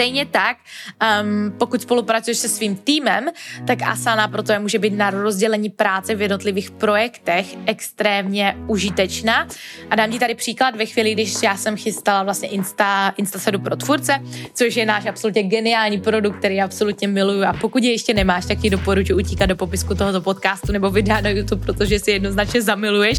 Stejně tak, um, pokud spolupracuješ se svým týmem, tak Asana proto je může být na rozdělení práce v jednotlivých projektech extrémně užitečná. A dám ti tady příklad ve chvíli, když já jsem chystala vlastně Insta, Insta sedu pro tvůrce, což je náš absolutně geniální produkt, který absolutně miluju. A pokud je ještě nemáš, tak ti doporučuji utíkat do popisku tohoto podcastu nebo videa na YouTube, protože si jednoznačně zamiluješ.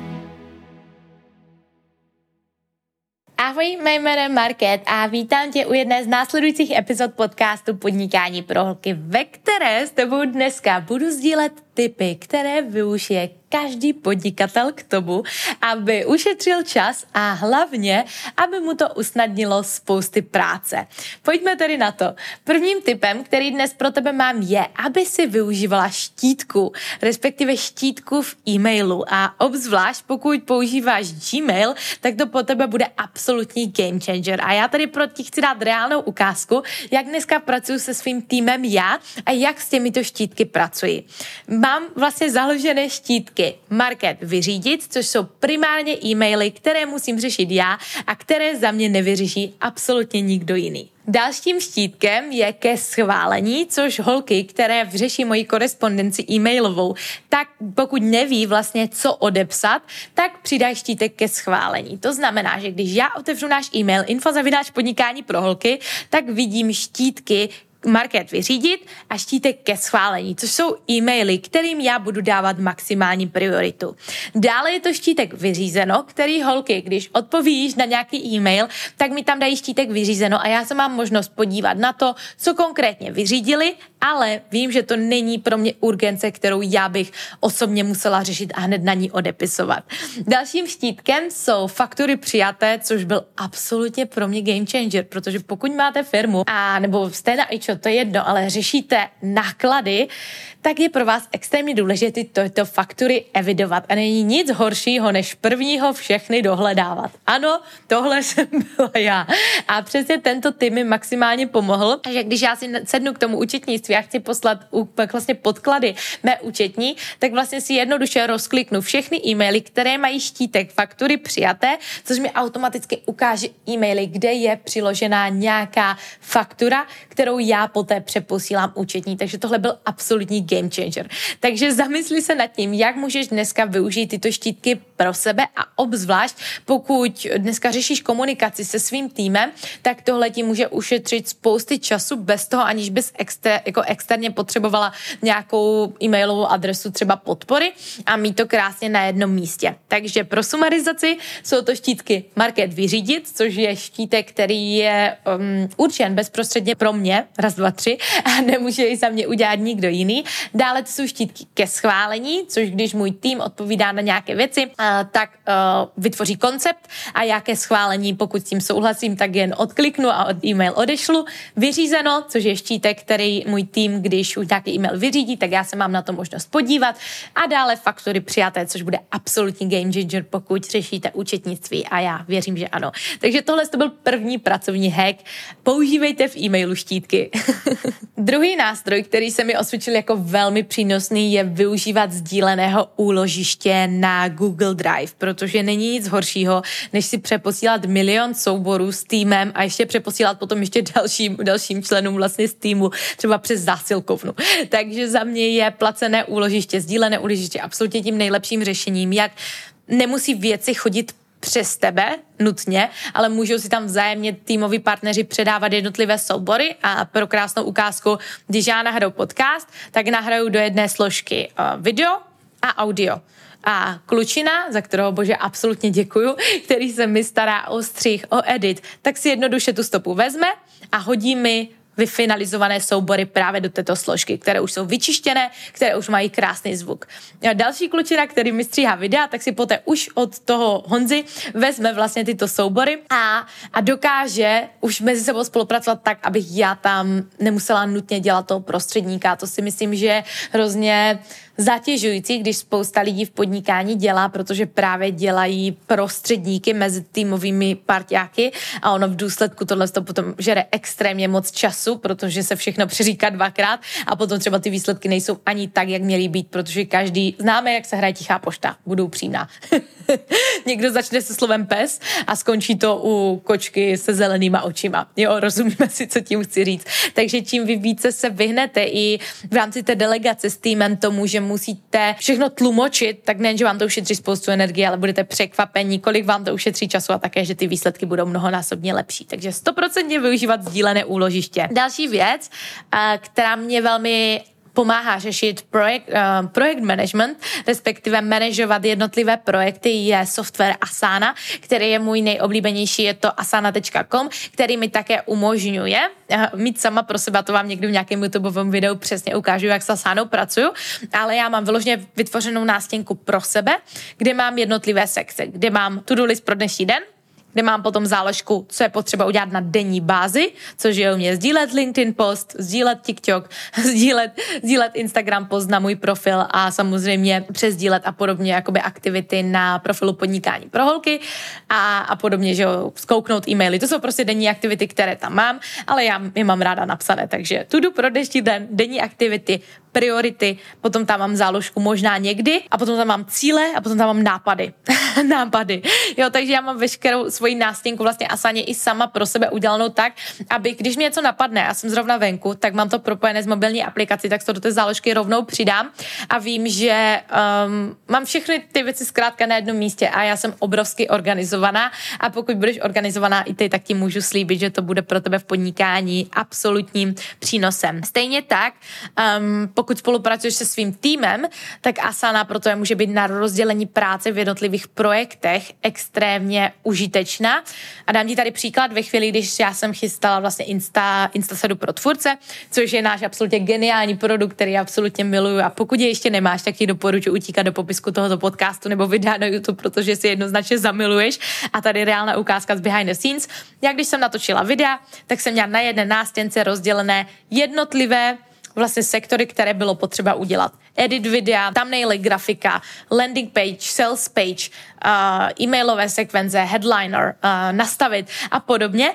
Ahoj, mé jméno je Market a vítám tě u jedné z následujících epizod podcastu Podnikání pro holky, ve které s tebou dneska budu sdílet tipy, které využije každý podnikatel k tomu, aby ušetřil čas a hlavně, aby mu to usnadnilo spousty práce. Pojďme tedy na to. Prvním typem, který dnes pro tebe mám, je, aby si využívala štítku, respektive štítku v e-mailu a obzvlášť pokud používáš Gmail, tak to po tebe bude absolutní game changer. A já tady pro ti chci dát reálnou ukázku, jak dneska pracuji se svým týmem já a jak s těmito štítky pracuji mám vlastně založené štítky Market vyřídit, což jsou primárně e-maily, které musím řešit já a které za mě nevyřeší absolutně nikdo jiný. Dalším štítkem je ke schválení, což holky, které řeší moji korespondenci e-mailovou, tak pokud neví vlastně, co odepsat, tak přidaj štítek ke schválení. To znamená, že když já otevřu náš e-mail infozavináč podnikání pro holky, tak vidím štítky, market vyřídit a štítek ke schválení, což jsou e-maily, kterým já budu dávat maximální prioritu. Dále je to štítek vyřízeno, který holky, když odpovíš na nějaký e-mail, tak mi tam dají štítek vyřízeno a já se mám možnost podívat na to, co konkrétně vyřídili, ale vím, že to není pro mě urgence, kterou já bych osobně musela řešit a hned na ní odepisovat. Dalším štítkem jsou faktury přijaté, což byl absolutně pro mě game changer, protože pokud máte firmu a nebo jste na čo, to je jedno, ale řešíte náklady, tak je pro vás extrémně důležité tyto faktury evidovat. A není nic horšího, než prvního všechny dohledávat. Ano, tohle jsem byla já. A přesně tento tým mi maximálně pomohl, že když já si sednu k tomu účetnictví a chci poslat vlastně podklady mé účetní, tak vlastně si jednoduše rozkliknu všechny e-maily, které mají štítek faktury přijaté, což mi automaticky ukáže e-maily, kde je přiložená nějaká faktura, kterou já poté přeposílám účetní. Takže tohle byl absolutní game changer. Takže zamysli se nad tím, jak můžeš dneska využít tyto štítky pro sebe a obzvlášť, pokud dneska řešíš komunikaci se svým týmem, tak tohle ti může ušetřit spousty času bez toho, aniž bys exter, jako externě potřebovala nějakou e-mailovou adresu třeba podpory a mít to krásně na jednom místě. Takže pro sumarizaci jsou to štítky Market vyřídit, což je štítek, který je um, určen bezprostředně pro mě, raz, dva, tři, a nemůže ji za mě udělat nikdo jiný. Dále to jsou štítky ke schválení, což když můj tým odpovídá na nějaké věci, tak uh, vytvoří koncept a jaké schválení, pokud s tím souhlasím, tak jen odkliknu a od e-mail odešlu. Vyřízeno, což je štítek, který můj tým, když už nějaký e-mail vyřídí, tak já se mám na to možnost podívat a dále faktory přijaté, což bude absolutní game changer, pokud řešíte účetnictví a já věřím, že ano. Takže tohle to byl první pracovní hack. Používejte v e-mailu štítky. Druhý nástroj, který se mi osvědčil jako velmi přínosný, je využívat sdíleného úložiště na Google Drive, protože není nic horšího, než si přeposílat milion souborů s týmem a ještě přeposílat potom ještě dalším, dalším členům vlastně z týmu, třeba přes zásilkovnu. Takže za mě je placené úložiště, sdílené úložiště absolutně tím nejlepším řešením, jak nemusí věci chodit přes tebe nutně, ale můžou si tam vzájemně týmoví partneři předávat jednotlivé soubory a pro krásnou ukázku, když já nahraju podcast, tak nahraju do jedné složky uh, video a audio. A klučina, za kterého bože absolutně děkuju, který se mi stará o střih, o edit, tak si jednoduše tu stopu vezme a hodí mi vyfinalizované soubory právě do této složky, které už jsou vyčištěné, které už mají krásný zvuk. A další klučina, který mi stříhá videa, tak si poté už od toho Honzy vezme vlastně tyto soubory a, a dokáže už mezi sebou spolupracovat tak, abych já tam nemusela nutně dělat toho prostředníka. To si myslím, že je hrozně zatěžující, když spousta lidí v podnikání dělá, protože právě dělají prostředníky mezi týmovými partiáky a ono v důsledku tohle to potom žere extrémně moc času, protože se všechno přeříká dvakrát a potom třeba ty výsledky nejsou ani tak, jak měly být, protože každý známe, jak se hraje tichá pošta, budou přímá. Někdo začne se slovem pes a skončí to u kočky se zelenýma očima. Jo, rozumíme si, co tím chci říct. Takže čím vy více se vyhnete i v rámci té delegace s týmem tomu, že musíte všechno tlumočit, tak nejen, že vám to ušetří spoustu energie, ale budete překvapení, kolik vám to ušetří času a také, že ty výsledky budou mnohonásobně lepší. Takže stoprocentně využívat sdílené úložiště. Další věc, která mě velmi pomáhá řešit projekt, uh, projekt management, respektive manažovat jednotlivé projekty, je software Asana, který je můj nejoblíbenější, je to asana.com, který mi také umožňuje uh, mít sama pro sebe, to vám někdy v nějakém YouTubeovém videu přesně ukážu, jak s Asanou pracuju, ale já mám vyloženě vytvořenou nástěnku pro sebe, kde mám jednotlivé sekce, kde mám to-do list pro dnešní den, kde mám potom záložku, co je potřeba udělat na denní bázi, což je u mě sdílet LinkedIn post, sdílet TikTok, sdílet, sdílet Instagram post na můj profil a samozřejmě přesdílet a podobně jakoby aktivity na profilu podnikání pro holky a, a podobně, že jo, zkouknout e-maily. To jsou prostě denní aktivity, které tam mám, ale já je mám ráda napsané, takže tudu pro dnešní den, denní aktivity, priority, potom tam mám záložku možná někdy a potom tam mám cíle a potom tam mám nápady. nápady. Jo, takže já mám veškerou svoji nástěnku vlastně Asaně i sama pro sebe udělanou tak, aby když mi něco napadne a jsem zrovna venku, tak mám to propojené s mobilní aplikací, tak to do té záložky rovnou přidám a vím, že um, mám všechny ty věci zkrátka na jednom místě a já jsem obrovsky organizovaná a pokud budeš organizovaná i ty, tak ti můžu slíbit, že to bude pro tebe v podnikání absolutním přínosem. Stejně tak, um, pokud spolupracuješ se svým týmem, tak Asana proto je může být na rozdělení práce v jednotlivých projektech extrémně užitečná. A dám ti tady příklad ve chvíli, když já jsem chystala vlastně Insta, Insta sedu pro tvůrce, což je náš absolutně geniální produkt, který absolutně miluju. A pokud je ještě nemáš, tak ti doporučuji utíkat do popisku tohoto podcastu nebo videa na YouTube, protože si jednoznačně zamiluješ. A tady reálná ukázka z behind the scenes. Já když jsem natočila videa, tak jsem měla na jedné nástěnce rozdělené jednotlivé vlastně sektory, které bylo potřeba udělat. Edit videa, thumbnaily, grafika, landing page, sales page, uh, e-mailové sekvence, headliner, uh, nastavit a podobně.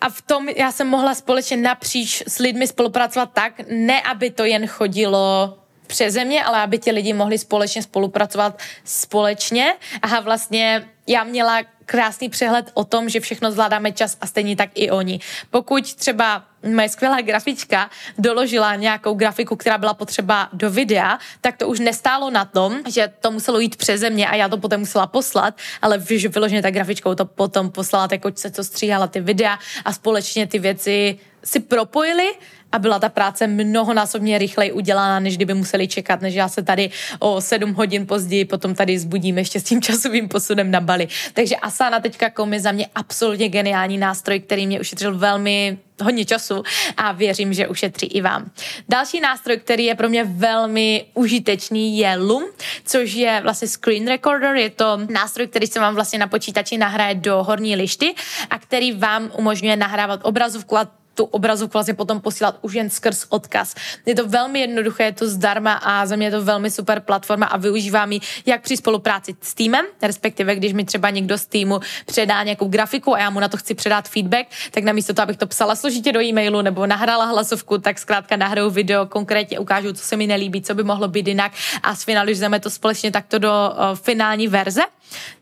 A v tom já jsem mohla společně napříč s lidmi spolupracovat tak, ne aby to jen chodilo přeze země, ale aby ti lidi mohli společně spolupracovat společně. A vlastně já měla krásný přehled o tom, že všechno zvládáme čas a stejně tak i oni. Pokud třeba moje skvělá grafička doložila nějakou grafiku, která byla potřeba do videa, tak to už nestálo na tom, že to muselo jít přeze mě a já to potom musela poslat, ale že vyloženě ta grafičkou to potom poslala té kočce, co stříhala ty videa a společně ty věci si propojili a byla ta práce mnohonásobně rychleji udělána, než kdyby museli čekat, než já se tady o sedm hodin později potom tady zbudím ještě s tím časovým posudem na Bali. Takže Asana teďka je za mě absolutně geniální nástroj, který mě ušetřil velmi hodně času a věřím, že ušetří i vám. Další nástroj, který je pro mě velmi užitečný, je Loom, což je vlastně screen recorder. Je to nástroj, který se vám vlastně na počítači nahraje do horní lišty a který vám umožňuje nahrávat obrazovku a tu obrazovku vlastně potom posílat už jen skrz odkaz. Je to velmi jednoduché, je to zdarma a za mě je to velmi super platforma a využívám ji jak při spolupráci s týmem, respektive když mi třeba někdo z týmu předá nějakou grafiku a já mu na to chci předat feedback, tak namísto toho, abych to psala složitě do e-mailu nebo nahrála hlasovku, tak zkrátka nahraju video, konkrétně ukážu, co se mi nelíbí, co by mohlo být jinak a sfinalizujeme to společně takto do uh, finální verze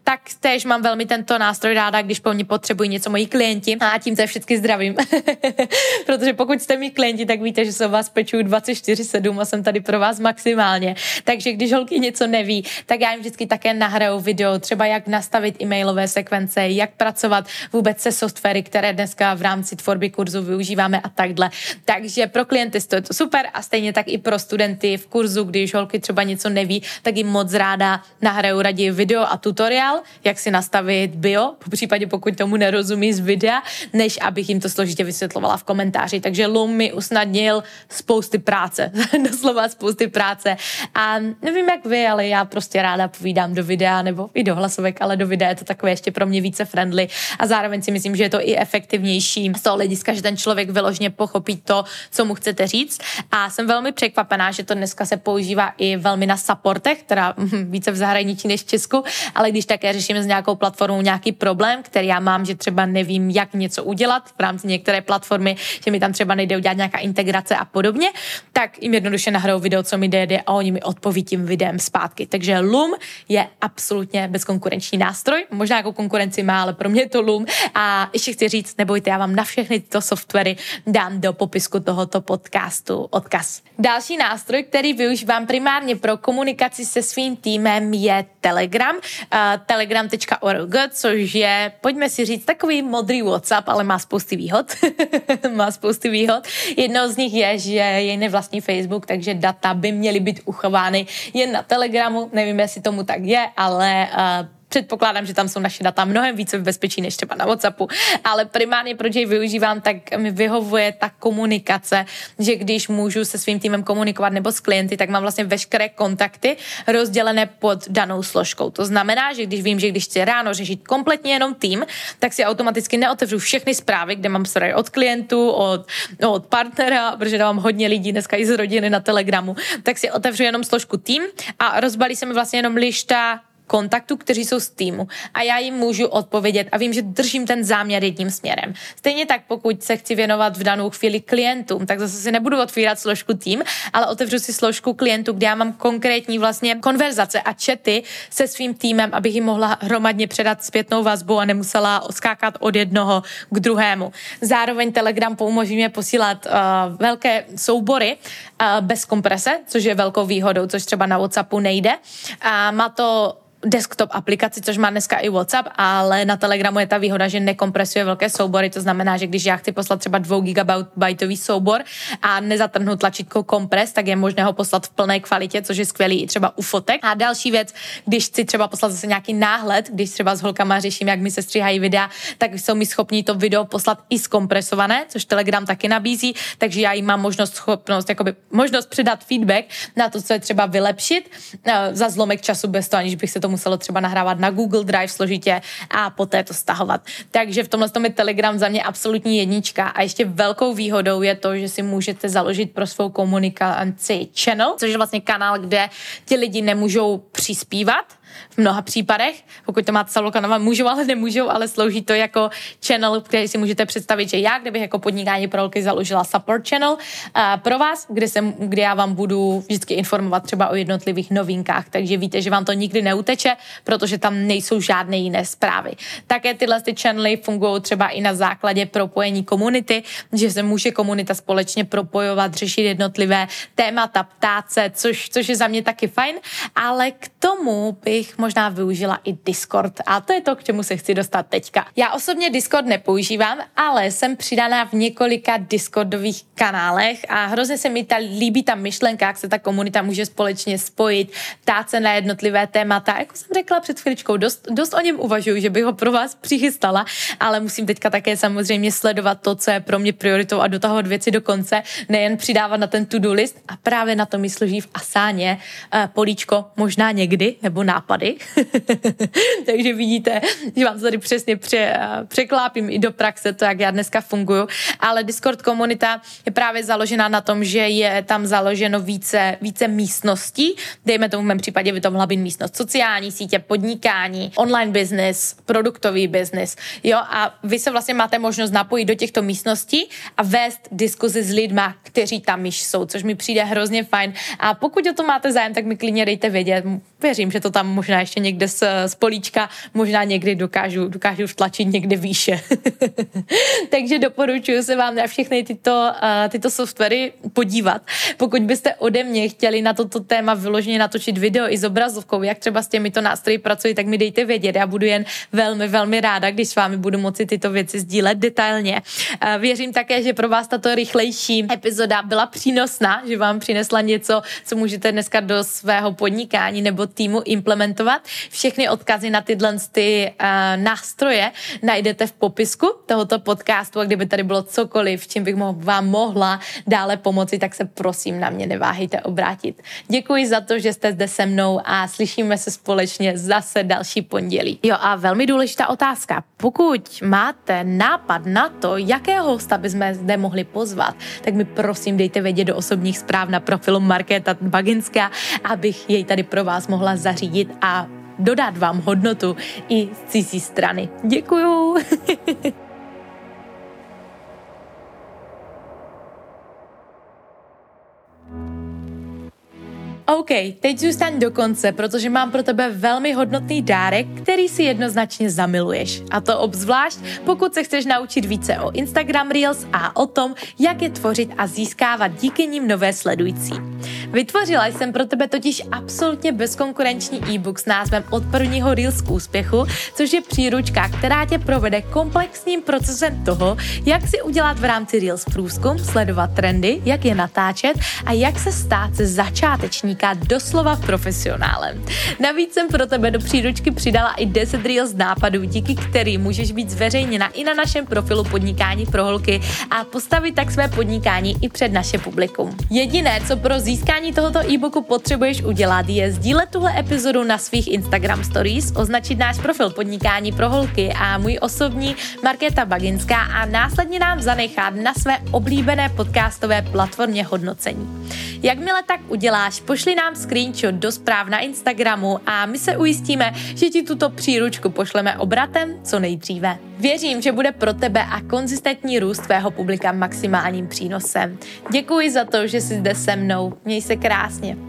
tak též mám velmi tento nástroj ráda, když po mně potřebují něco moji klienti a tím se všichni zdravím. Protože pokud jste mi klienti, tak víte, že se o vás pečuju 24-7 a jsem tady pro vás maximálně. Takže když holky něco neví, tak já jim vždycky také nahraju video, třeba jak nastavit e-mailové sekvence, jak pracovat vůbec se softwary, které dneska v rámci tvorby kurzu využíváme a takhle. Takže pro klienty je to super a stejně tak i pro studenty v kurzu, když holky třeba něco neví, tak jim moc ráda nahraju raději video a tutoriál jak si nastavit bio, po případě pokud tomu nerozumí z videa, než abych jim to složitě vysvětlovala v komentáři. Takže Loom mi usnadnil spousty práce, doslova spousty práce. A nevím jak vy, ale já prostě ráda povídám do videa nebo i do hlasovek, ale do videa je to takové ještě pro mě více friendly a zároveň si myslím, že je to i efektivnější z toho hlediska, že ten člověk vyložně pochopí to, co mu chcete říct. A jsem velmi překvapená, že to dneska se používá i velmi na supportech, která více v zahraničí než v Česku, ale když také řeším s nějakou platformou nějaký problém, který já mám, že třeba nevím, jak něco udělat v rámci některé platformy, že mi tam třeba nejde udělat nějaká integrace a podobně, tak jim jednoduše nahrajou video, co mi jde, a oni mi odpoví tím videem zpátky. Takže Loom je absolutně bezkonkurenční nástroj. Možná jako konkurenci má, ale pro mě je to Loom. A ještě chci říct, nebojte, já vám na všechny tyto softwary dám do popisku tohoto podcastu odkaz. Další nástroj, který využívám primárně pro komunikaci se svým týmem, je Telegram. Telegram.org, což je, pojďme si říct, takový modrý WhatsApp, ale má spousty výhod. má spousty výhod. Jednou z nich je, že je nevlastní Facebook, takže data by měly být uchovány jen na Telegramu. Nevím, jestli tomu tak je, ale uh, předpokládám, že tam jsou naše data mnohem více v bezpečí než třeba na WhatsAppu, ale primárně proč jej využívám, tak mi vyhovuje ta komunikace, že když můžu se svým týmem komunikovat nebo s klienty, tak mám vlastně veškeré kontakty rozdělené pod danou složkou. To znamená, že když vím, že když chci ráno řešit kompletně jenom tým, tak si automaticky neotevřu všechny zprávy, kde mám zprávy od klientů, od, no, od partnera, protože dávám hodně lidí dneska i z rodiny na Telegramu, tak si otevřu jenom složku tým a rozbalí se mi vlastně jenom lišta kontaktů, kteří jsou z týmu a já jim můžu odpovědět a vím, že držím ten záměr jedním směrem. Stejně tak, pokud se chci věnovat v danou chvíli klientům, tak zase si nebudu otvírat složku tým, ale otevřu si složku klientů, kde já mám konkrétní vlastně konverzace a čety se svým týmem, abych jim mohla hromadně předat zpětnou vazbu a nemusela skákat od jednoho k druhému. Zároveň Telegram umožňuje posílat uh, velké soubory bez komprese, což je velkou výhodou, což třeba na WhatsAppu nejde. A má to desktop aplikaci, což má dneska i WhatsApp, ale na Telegramu je ta výhoda, že nekompresuje velké soubory, to znamená, že když já chci poslat třeba 2 gigabajtový soubor a nezatrhnu tlačítko kompres, tak je možné ho poslat v plné kvalitě, což je skvělý i třeba u fotek. A další věc, když chci třeba poslat zase nějaký náhled, když třeba s holkama řeším, jak mi se stříhají videa, tak jsou mi schopni to video poslat i zkompresované, což Telegram taky nabízí, takže já jim mám možnost, schopnost, jakoby možnost předat feedback na to, co je třeba vylepšit eh, za zlomek času bez toho, aniž bych se to muselo třeba nahrávat na Google Drive složitě a poté to stahovat. Takže v tomhle tom je Telegram za mě absolutní jednička a ještě velkou výhodou je to, že si můžete založit pro svou komunikaci channel, což je vlastně kanál, kde ti lidi nemůžou přispívat, v mnoha případech. Pokud to máte salokanovan, můžou, ale nemůžou, ale slouží to jako channel, který si můžete představit, že já, kdybych jako podnikání pro holky založila support channel uh, pro vás, kde se kdy já vám budu vždycky informovat třeba o jednotlivých novinkách, takže víte, že vám to nikdy neuteče, protože tam nejsou žádné jiné zprávy. Také tyhle ty channely fungují třeba i na základě propojení komunity, že se může komunita společně propojovat, řešit jednotlivé témata, ptát se, což, což je za mě taky fajn, ale k tomu bych možná využila i Discord a to je to, k čemu se chci dostat teďka. Já osobně Discord nepoužívám, ale jsem přidaná v několika Discordových kanálech a hrozně se mi ta, líbí ta myšlenka, jak se ta komunita může společně spojit, ptát se na jednotlivé témata. Jako jsem řekla před chviličkou, dost, dost o něm uvažuji, že bych ho pro vás přichystala, ale musím teďka také samozřejmě sledovat to, co je pro mě prioritou a dotahovat věci do konce, nejen přidávat na ten to-do list a právě na to mi složí v Asáně uh, políčko možná někdy, nebo nápady. Takže vidíte, že vám to tady přesně pře, uh, překlápím i do praxe to, jak já dneska funguju, ale Discord komunita je právě založená na tom, že je tam založeno více, více místností, dejme tomu v mém případě by to mohla být místnost sociální sítě, podnikání, online business, produktový business, jo, a vy se vlastně máte možnost napojit do těchto místností a vést diskuzi s lidma, kteří tam již jsou, což mi přijde hrozně fajn. A pokud o to máte zájem, tak mi klidně dejte vědět. Věřím, že to tam možná ještě někde z, z políčka, možná někdy dokážu, dokážu vtlačit někde výše. Takže doporučuji se vám na všechny tyto, uh, tyto softwary podívat. Pokud byste ode mě chtěli na toto téma vyloženě natočit video i s obrazovkou, jak třeba s těmito nástroji pracuji, tak mi dejte vědět. Já budu jen velmi, velmi ráda, když s vámi budu moci tyto věci sdílet detailně. Uh, věřím také, že pro vás tato rychlejší epizoda byla přínosná, že vám přinesla něco, co můžete dneska do svého podnikání nebo týmu implementovat. Všechny odkazy na tyhle ty, uh, nástroje najdete v popisku tohoto podcastu a kdyby tady bylo cokoliv, čím bych vám mohla dále pomoci, tak se prosím na mě neváhejte obrátit. Děkuji za to, že jste zde se mnou a slyšíme se společně zase další pondělí. Jo a velmi důležitá otázka. Pokud máte nápad na to, jakého hosta bychom zde mohli pozvat, tak mi prosím dejte vědět do osobních zpráv na profilu Markéta Baginská, abych jej tady pro vás mohla zařídit a dodat vám hodnotu i z cizí strany. Děkuju. OK, teď zůstaň do konce, protože mám pro tebe velmi hodnotný dárek, který si jednoznačně zamiluješ. A to obzvlášť, pokud se chceš naučit více o Instagram Reels a o tom, jak je tvořit a získávat díky nim nové sledující. Vytvořila jsem pro tebe totiž absolutně bezkonkurenční e-book s názvem Od prvního Reels k úspěchu, což je příručka, která tě provede komplexním procesem toho, jak si udělat v rámci Reels průzkum, sledovat trendy, jak je natáčet a jak se stát se začátečníkem říká doslova profesionálem. Navíc jsem pro tebe do příručky přidala i 10 reels nápadů, díky kterým můžeš být zveřejněna i na našem profilu Podnikání pro holky a postavit tak své podnikání i před naše publikum. Jediné, co pro získání tohoto e-booku potřebuješ udělat, je sdílet tuhle epizodu na svých Instagram stories, označit náš profil Podnikání pro holky a můj osobní Markéta Baginská a následně nám zanechat na své oblíbené podcastové platformě hodnocení. Jakmile tak uděláš, pošli nám screenshot do zpráv na Instagramu a my se ujistíme, že ti tuto příručku pošleme obratem co nejdříve. Věřím, že bude pro tebe a konzistentní růst tvého publika maximálním přínosem. Děkuji za to, že jsi zde se mnou. Měj se krásně.